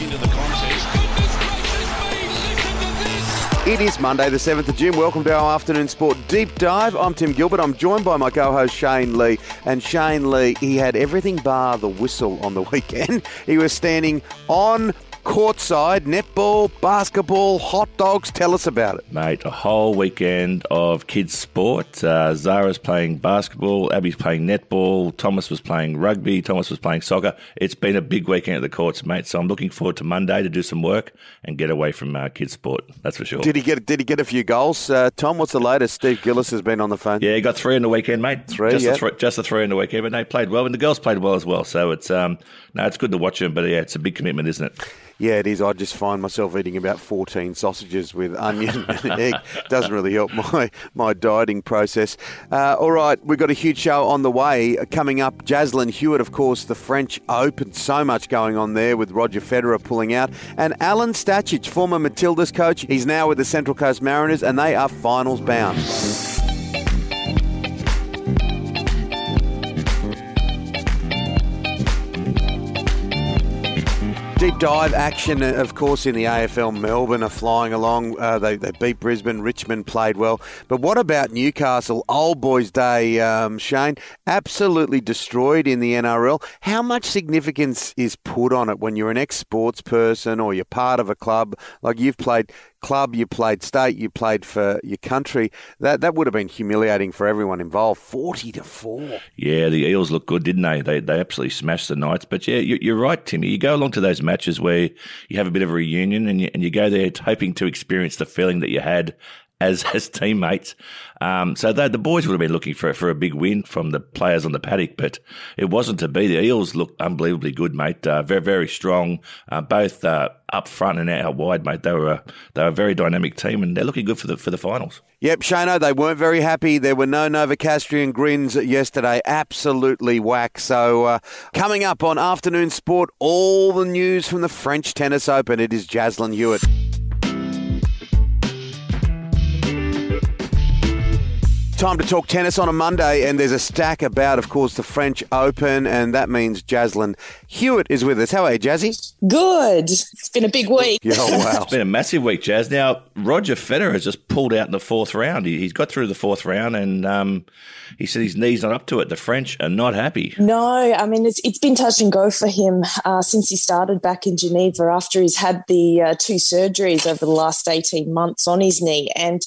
into the contest. It is Monday, the 7th of June. Welcome to our afternoon sport deep dive. I'm Tim Gilbert. I'm joined by my co host Shane Lee. And Shane Lee, he had everything bar the whistle on the weekend. He was standing on courtside, netball, basketball, hot dogs. Tell us about it. Mate, a whole weekend of kids' sport. Uh, Zara's playing basketball, Abby's playing netball, Thomas was playing rugby, Thomas was playing soccer. It's been a big weekend at the courts, mate. So I'm looking forward to Monday to do some work and get away from uh, kids' sport. That's for sure. Did he get Did he get a few goals? Uh, Tom, what's the latest? Steve Gillis has been on the phone. Yeah, he got three in the weekend, mate. Three, just, yeah. the th- just the three in the weekend, but they played well, and the girls played well as well. So it's um, no, it's good to watch them, but yeah, it's a big commitment, isn't it? Yeah, it is. I just find myself eating about 14 sausages with onion and egg. Doesn't really help my, my dieting process. Uh, all right, we've got a huge show on the way. Coming up, Jaslyn Hewitt, of course, the French Open. So much going on there with Roger Federer pulling out. And Alan Stajcic, former Matildas coach, he's now with the Central Coast Mariners, and they are finals bound. Deep dive action, uh, of course, in the AFL. Melbourne are flying along. Uh, they, they beat Brisbane. Richmond played well. But what about Newcastle? Old Boys Day, um, Shane, absolutely destroyed in the NRL. How much significance is put on it when you're an ex sports person or you're part of a club? Like you've played club, you played state, you played for your country. That that would have been humiliating for everyone involved. 40 to 4. Yeah, the Eels look good, didn't they? They they absolutely smashed the Knights. But yeah, you, you're right, Timmy. You go along to those matches where you have a bit of a reunion and you, and you go there hoping to experience the feeling that you had as as teammates. Um, so the boys would have been looking for for a big win from the players on the paddock, but it wasn't to be. The Eels looked unbelievably good, mate. Uh, very very strong, uh, both uh, up front and out wide, mate. They were a, they were a very dynamic team, and they're looking good for the for the finals. Yep, Shano, they weren't very happy. There were no Novocastrian grins yesterday. Absolutely whack. So, uh, coming up on Afternoon Sport, all the news from the French Tennis Open. It is Jaslyn Hewitt. Time to talk tennis on a Monday, and there's a stack about, of course, the French Open, and that means Jaslyn Hewitt is with us. How are you, Jazzy? Good. It's been a big week. Yeah, oh, wow. It's been a massive week, Jazz. Now Roger Federer has just pulled out in the fourth round. He, he's got through the fourth round, and um, he said his knees not up to it. The French are not happy. No, I mean it's it's been touch and go for him uh, since he started back in Geneva after he's had the uh, two surgeries over the last eighteen months on his knee, and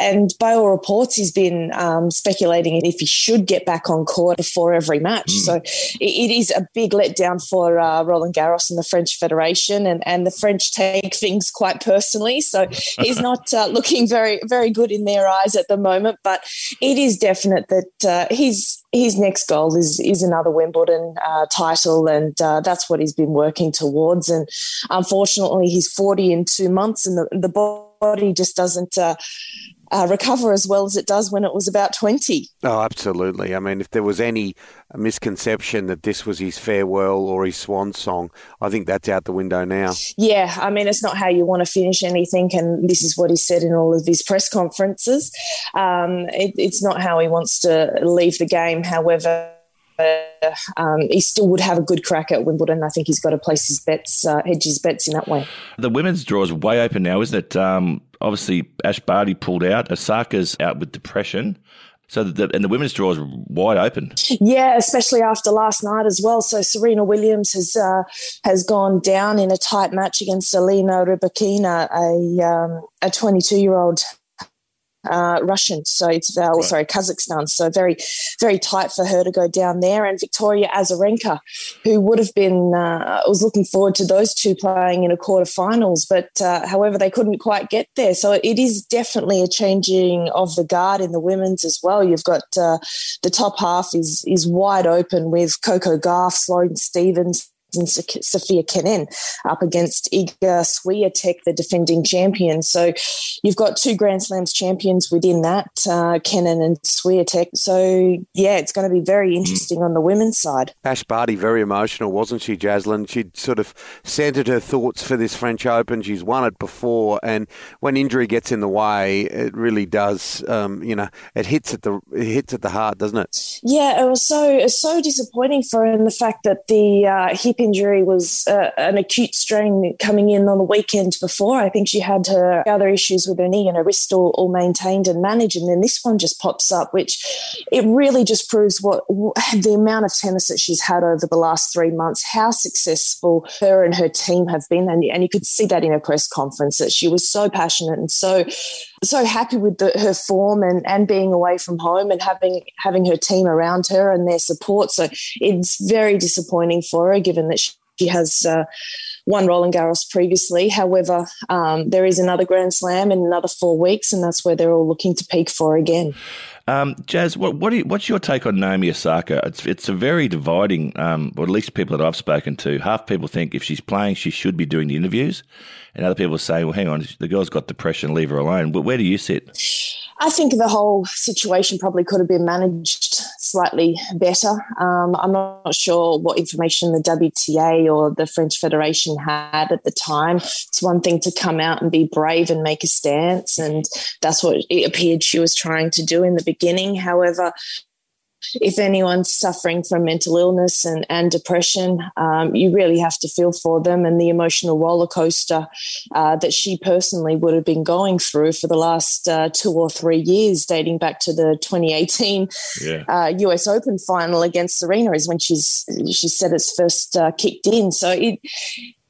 and by all reports he's been um, speculating if he should get back on court before every match. So it, it is a big letdown for uh, Roland Garros and the French Federation, and and the French take things quite personally. So he's not uh, looking very very good in their eyes at the moment, but it is definite that uh, he's his next goal is is another Wimbledon uh, title, and uh, that's what he's been working towards. And unfortunately, he's forty in two months, and the the body just doesn't. Uh, uh, recover as well as it does when it was about 20. Oh, absolutely. I mean, if there was any misconception that this was his farewell or his swan song, I think that's out the window now. Yeah, I mean, it's not how you want to finish anything, and this is what he said in all of his press conferences. Um, it, it's not how he wants to leave the game. However, um, he still would have a good crack at Wimbledon. I think he's got to place his bets, uh, hedge his bets in that way. The women's draw is way open now, isn't it? Um, obviously, Ash Barty pulled out. Osaka's out with depression. So the, and the women's draw is wide open. Yeah, especially after last night as well. So Serena Williams has uh, has gone down in a tight match against Elena Rybakina, a um, a 22 year old uh, Russian. So it's uh, right. sorry Kazakhstan. So very very tight for her to go down there. And Victoria Azarenka, who would have been uh, was looking forward to those two playing in a quarterfinals, but uh, however they couldn't quite get there. So it is definitely a changing of the guard in the women's as well. You've got uh, the top half is is wide open with Coco Gauff, Sloane Stevens. And Sofia Kenin up against Iga Swiatek, the defending champion. So you've got two Grand Slams champions within that, uh, Kenin and Swiatek. So yeah, it's going to be very interesting mm. on the women's side. Ash Barty, very emotional, wasn't she, Jaslyn? She'd sort of centred her thoughts for this French Open. She's won it before, and when injury gets in the way, it really does. Um, you know, it hits at the it hits at the heart, doesn't it? Yeah, it was so it was so disappointing for her in the fact that the uh, hip hip injury was uh, an acute strain coming in on the weekend before. I think she had her other issues with her knee and her wrist all, all maintained and managed, and then this one just pops up, which it really just proves what the amount of tennis that she's had over the last three months, how successful her and her team have been, and, and you could see that in her press conference that she was so passionate and so so happy with the, her form and, and being away from home and having having her team around her and their support. So it's very disappointing for her, given that she has. Uh, won Roland Garros previously. However, um, there is another Grand Slam in another four weeks, and that's where they're all looking to peak for again. Um, Jazz, what, what you, what's your take on Naomi Osaka? It's it's a very dividing, um, or at least people that I've spoken to. Half people think if she's playing, she should be doing the interviews, and other people say, well, hang on, the girl's got depression, leave her alone. But where do you sit? I think the whole situation probably could have been managed slightly better. Um, I'm not sure what information the WTA or the French Federation had at the time. It's one thing to come out and be brave and make a stance, and that's what it appeared she was trying to do in the beginning. However, if anyone's suffering from mental illness and, and depression, um, you really have to feel for them and the emotional roller coaster uh, that she personally would have been going through for the last uh, two or three years, dating back to the 2018 yeah. uh, US Open final against Serena, is when she's she said it's first uh, kicked in. So it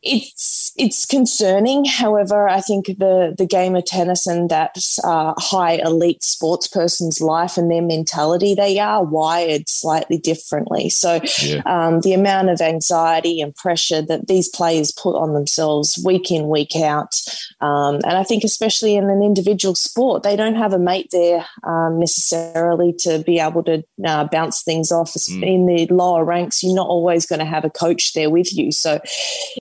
it's it's concerning. However, I think the the game of tennis and that uh, high elite sports person's life and their mentality, they are wired slightly differently. So yeah. um, the amount of anxiety and pressure that these players put on themselves week in week out, um, and I think especially in an individual sport, they don't have a mate there um, necessarily to be able to uh, bounce things off. Mm. In the lower ranks, you're not always going to have a coach there with you. So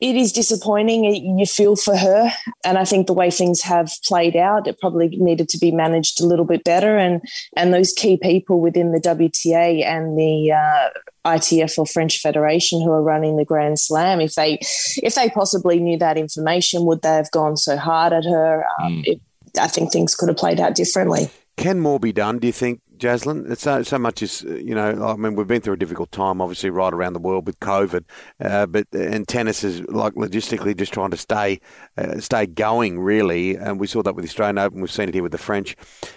it is disappointing. You feel for her. And I think the way things have played out, it probably needed to be managed a little bit better. And, and those key people within the WTA and the uh, ITF or French Federation who are running the Grand Slam, if they if they possibly knew that information, would they have gone so hard at her? Um, mm. it, I think things could have played out differently. Can more be done, do you think, Jaslyn? It's so, so much as, you know, I mean, we've been through a difficult time, obviously, right around the world with COVID, uh, but and tennis is like logistically just trying to stay uh, stay going, really. And we saw that with the Australian Open, we've seen it here with the French.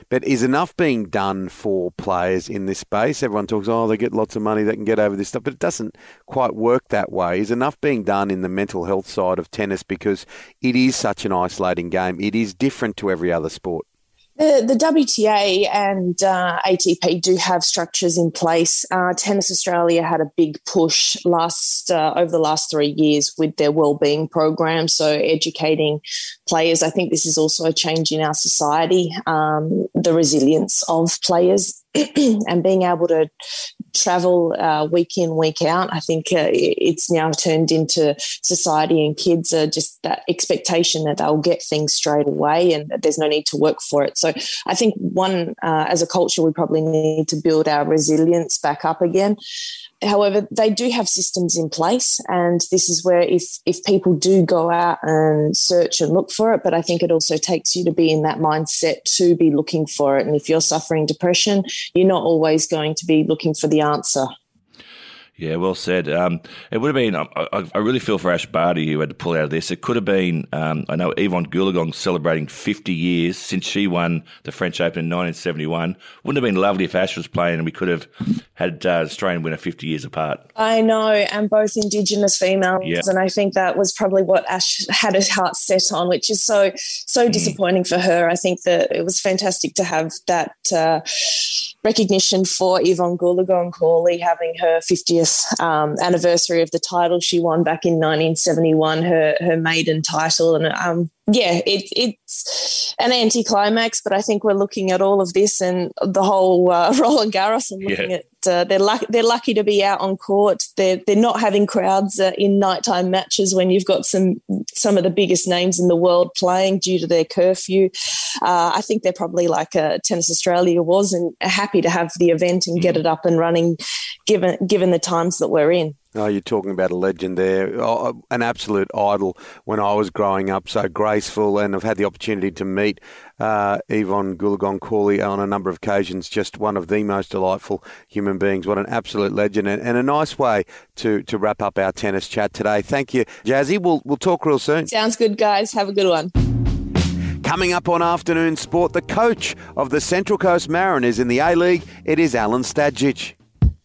But is enough being done for players in this space? Everyone talks, oh, they get lots of money, they can get over this stuff, but it doesn't quite work that way. Is enough being done in the mental health side of tennis because it is such an isolating game? It is different to every other sport. The, the WTA and uh, ATP do have structures in place. Uh, Tennis Australia had a big push last uh, over the last three years with their wellbeing program, so educating players. I think this is also a change in our society, um, the resilience of players and being able to travel uh, week in, week out, I think uh, it's now turned into society and kids are just that expectation that they'll get things straight away and there's no need to work for it. So I think one, uh, as a culture, we probably need to build our resilience back up again. However, they do have systems in place, and this is where if if people do go out and search and look for it, but I think it also takes you to be in that mindset to be looking for it. And if you're suffering depression, you're not always going to be looking for the answer. Yeah, well said. Um, it would have been. I, I, really feel for Ash Barty who had to pull out of this. It could have been. Um, I know Evonne Goolagong celebrating 50 years since she won the French Open in 1971. Wouldn't have been lovely if Ash was playing and we could have had uh, Australian winner 50 years apart. I know, and both Indigenous females, yeah. and I think that was probably what Ash had her heart set on, which is so so mm. disappointing for her. I think that it was fantastic to have that. Uh, recognition for Evonne Goolagong Cawley having her 50th um, anniversary of the title she won back in 1971, her her maiden title, and um, yeah, it, it's an anticlimax, but I think we're looking at all of this and the whole uh, Roland Garros and looking yeah. at uh, they're lucky they're lucky to be out on court. They're they're not having crowds uh, in nighttime matches when you've got some some of the biggest names in the world playing due to their curfew. Uh, I think they're probably like uh, Tennis Australia was and happy to have the event and mm. get it up and running, given given the times that we're in. Oh, you're talking about a legend there, oh, an absolute idol when I was growing up. So graceful, and I've had the opportunity to meet uh, Evonne Goolagong Cawley on a number of occasions. Just one of the most delightful human beings. What an absolute legend, and, and, a nice way to, to wrap up our tennis chat today. Thank you, Jazzy. We'll we'll talk real soon. Sounds good, guys. Have a good one. Coming up on afternoon sport, the coach of the Central Coast Mariners in the A League, it is Alan Stajcic.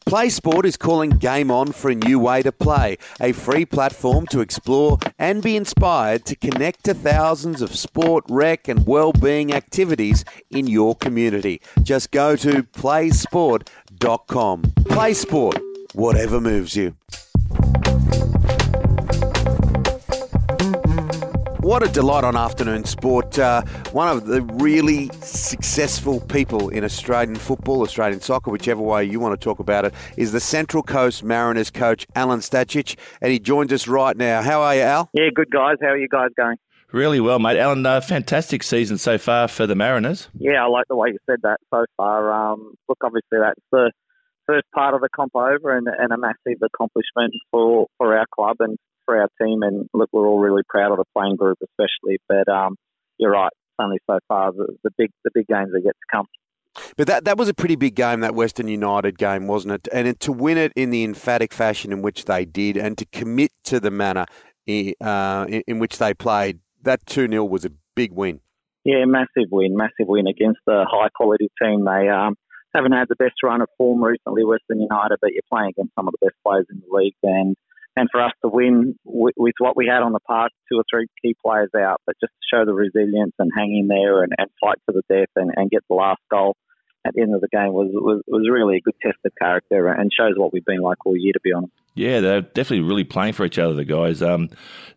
Play Sport is calling Game On for a new way to play, a free platform to explore and be inspired to connect to thousands of sport, rec, and well-being activities in your community. Just go to playsport.com. Play Sport, whatever moves you. What a delight on afternoon sport. Uh, one of the really successful people in Australian football, Australian soccer, whichever way you want to talk about it, is the Central Coast Mariners coach, Alan Stajcic, and he joins us right now. How are you, Al? Yeah, good guys. How are you guys going? Really well, mate. Alan, uh, fantastic season so far for the Mariners. Yeah, I like the way you said that so far. Um, look, obviously that's the first part of the comp over and, and a massive accomplishment for, for our club and for our team. And look, we're all really proud of the playing group, especially. But um, you're right, it's only so far the, the big the big games are yet to come. But that, that was a pretty big game, that Western United game, wasn't it? And to win it in the emphatic fashion in which they did and to commit to the manner uh, in, in which they played, that 2 0 was a big win. Yeah, massive win, massive win against a high quality team. They um, haven't had the best run of form recently, Western United, but you're playing against some of the best players in the league. And and for us to win with, with, what we had on the park, two or three key players out, but just to show the resilience and hang in there and, and fight to the death and, and, get the last goal at the end of the game was, was, was really a good test of character and shows what we've been like all year, to be honest. Yeah, they're definitely really playing for each other. The guys, um,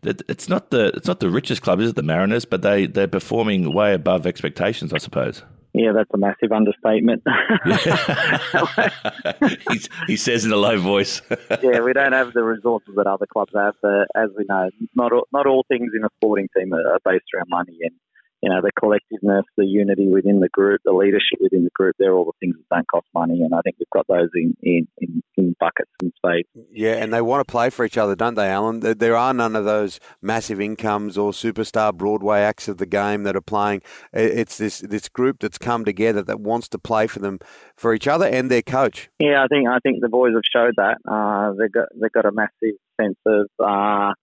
it's not the it's not the richest club, is it? The Mariners, but they they're performing way above expectations, I suppose. Yeah, that's a massive understatement. he says in a low voice. yeah, we don't have the resources that other clubs have. But as we know, not all, not all things in a sporting team are based around money, and you know, the collectiveness, the unity within the group, the leadership within the group, they're all the things that don't cost money. And I think we've got those in, in, in, in buckets and spades. Yeah, and they want to play for each other, don't they, Alan? There are none of those massive incomes or superstar Broadway acts of the game that are playing. It's this, this group that's come together that wants to play for them, for each other and their coach. Yeah, I think I think the boys have showed that. Uh, they've got they've got a massive sense of uh,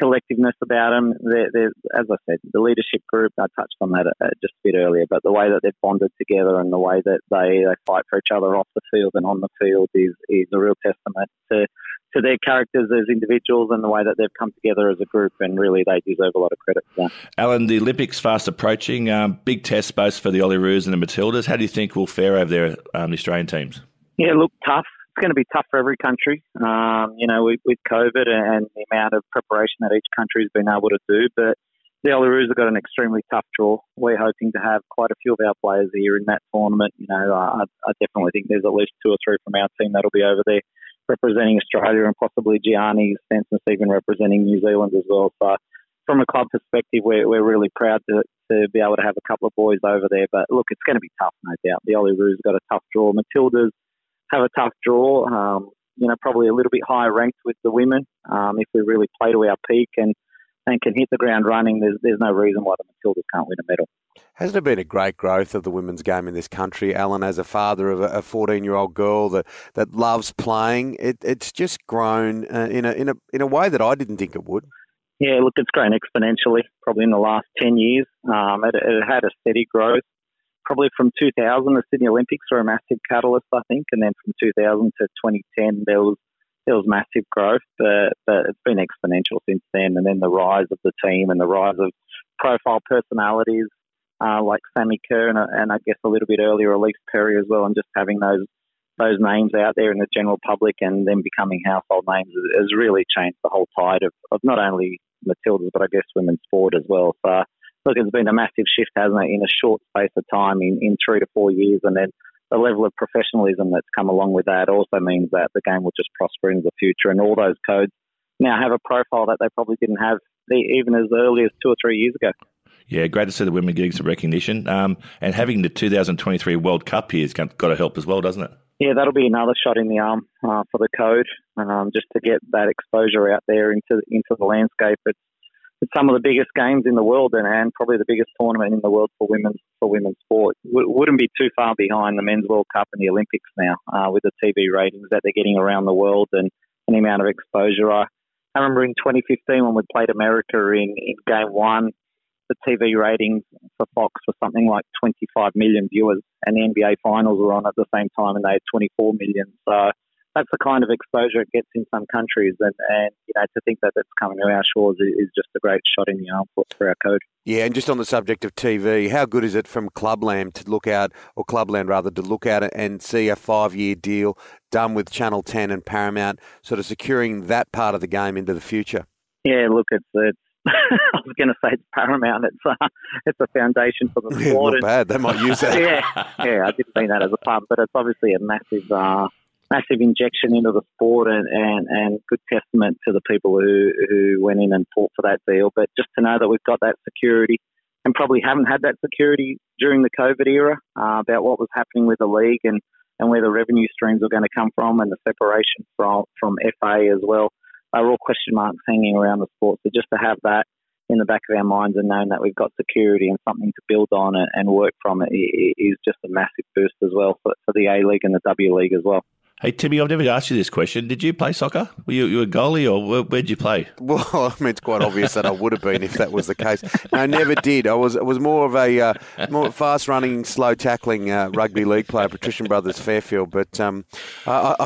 collectiveness about them. They're, they're, as I said, the leadership group, I touched on that uh, just a bit earlier, but the way that they've bonded together and the way that they, they fight for each other off the field and on the field is, is a real testament to, to their characters as individuals and the way that they've come together as a group. And really, they deserve a lot of credit for that. Alen, the Olympics fast approaching. Um, big test both for the Olyroos and the Matildas. How do you think we'll fare over there, um, the Australian teams? Yeah, look, tough going to be tough for every country, um, you know, with, with, COVID and the amount of preparation that each country has been able to do. But the Olyroos have got an extremely tough draw. We're hoping to have quite a few of our players here in that tournament. You know, I, I definitely think there's at least two or three from our team that'll be over there representing Australia and possibly Gianni Stensness even representing New Zealand as well. So from a club perspective, we're, we're really proud to, to be able to have a couple of boys over there. But look, it's going to be tough, no doubt. The Olyroos got a tough draw. Matilda's have a tough draw. Um, you know, probably a little bit higher ranked with the women. Um, if we really play to our peak and and can hit the ground running, there's there's no reason why the Matildas can't win a medal. Hasn't it been a great growth of the women's game in this country, Alan? As a father of a 14 year old girl that, that loves playing, it, it's just grown uh, in a in a in a way that I didn't think it would. Yeah, look, it's grown exponentially. Probably in the last 10 years, um, it, it had a steady growth probably from 2000, the Sydney Olympics were a massive catalyst, I think, and then from 2000 to 2010, there was there was massive growth, but, but it's been exponential since then. And then the rise of the team and the rise of profile personalities uh, like Sammy Kerr and, and I guess a little bit earlier Ellyse Perry as well, and just having those those names out there in the general public and then becoming household names has really changed the whole tide of, of not only Matildas but I guess women's sport as well. So look, it's been a massive shift, hasn't it, in a short space of time, in, in three to four years, and then the level of professionalism that's come along with that also means that the game will just prosper into the future, and all those codes now have a profile that they probably didn't have even as early as two or three years ago. Yeah, great to see the women getting some recognition, um, and having the 2023 World Cup here has got to help as well, doesn't it? Yeah, that'll be another shot in the arm uh, for the code, um, just to get that exposure out there into into the landscape. It's, it's some of the biggest games in the world, and, and probably the biggest tournament in the world for women's for women's sport. W- wouldn't be too far behind the men's World Cup and the Olympics now, uh, with the TV ratings that they're getting around the world and, the amount of exposure. I, I remember in 2015 when we played America in, in Game One the TV ratings for Fox were something like 25 million viewers, and the NBA finals were on at the same time, and they had 24 million. So that's the kind of exposure it gets in some countries, and, and you know to think that that's coming to our shores is just a great shot in the arm for, for our code. Yeah, and just on the subject of TV, how good is it from Clubland to look out, or Clubland rather, to look at it and see a five-year deal done with Channel 10 and Paramount, sort of securing that part of the game into the future? Yeah, look, it's it's I was going to say it's paramount. It's uh, it's a foundation for the sport. Yeah, not bad. They might use that. yeah, yeah. I didn't mean that as a pun, but it's obviously a massive, uh, massive injection into the sport, and, and, and good testament to the people who who went in and fought for that deal. But just to know that we've got that security, and probably haven't had that security during the COVID era uh, about what was happening with the league and and where the revenue streams are going to come from, and the separation from from FA as well are all question marks hanging around the sport. So just to have that in the back of our minds and knowing that we've got security and something to build on and work from it is just a massive boost as well for, for the A League and the W League as well. Hey, Timmy, I've never asked you this question. Did you play soccer? Were you, you a goalie or where, where'd you play? Well, I mean, it's quite obvious that I would have been if that was the case. No, I never did. I was was more of a uh, more fast running, slow tackling uh, rugby league player, Patrician Brothers Fairfield. But um, I,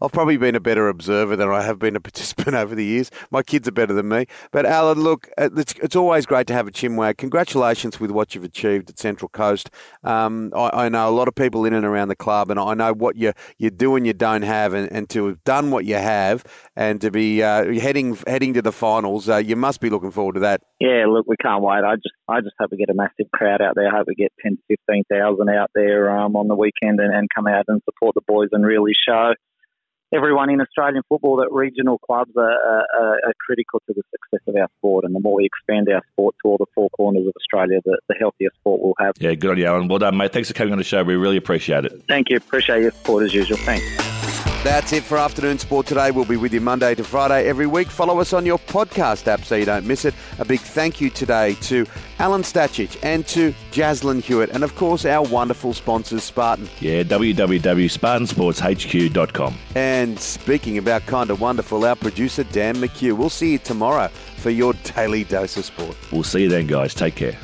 have probably been a better observer than I have been a participant over the years. My kids are better than me. But Alan, look, it's, it's always great to have a chinwag. Congratulations with what you've achieved at Central Coast. Um, I, I, know a lot of people in and around the club, and I know what you you do and you don't have, and, and to have done what you have, and to be uh, heading heading to the finals, uh, you must be looking forward to that. Yeah, look, we can't wait. I just I just hope we get a massive crowd out there. I hope we get ten to fifteen thousand out there um, on the weekend and, and come out and support the boys and really show everyone in Australian football that regional clubs are, are, are, critical to the success of our sport. And the more we expand our sport to all the four corners of Australia, the, the healthier sport we'll have. Yeah, good on you, Alan. Well done, mate. Thanks for coming on the show. We really appreciate it. Thank you. Appreciate your support as usual. Thanks. That's it for Afternoon Sport today. We'll be with you Monday to Friday every week. Follow us on your podcast app so you don't miss it. A big thank you today to Alan Stajcic and to Jaslyn Hewitt, and of course our wonderful sponsors, Spartan. Yeah, www.spartansportshq.com. And speaking about kind of wonderful, our producer Dan McHugh. We'll see you tomorrow for your daily dose of sport. We'll see you then, guys. Take care.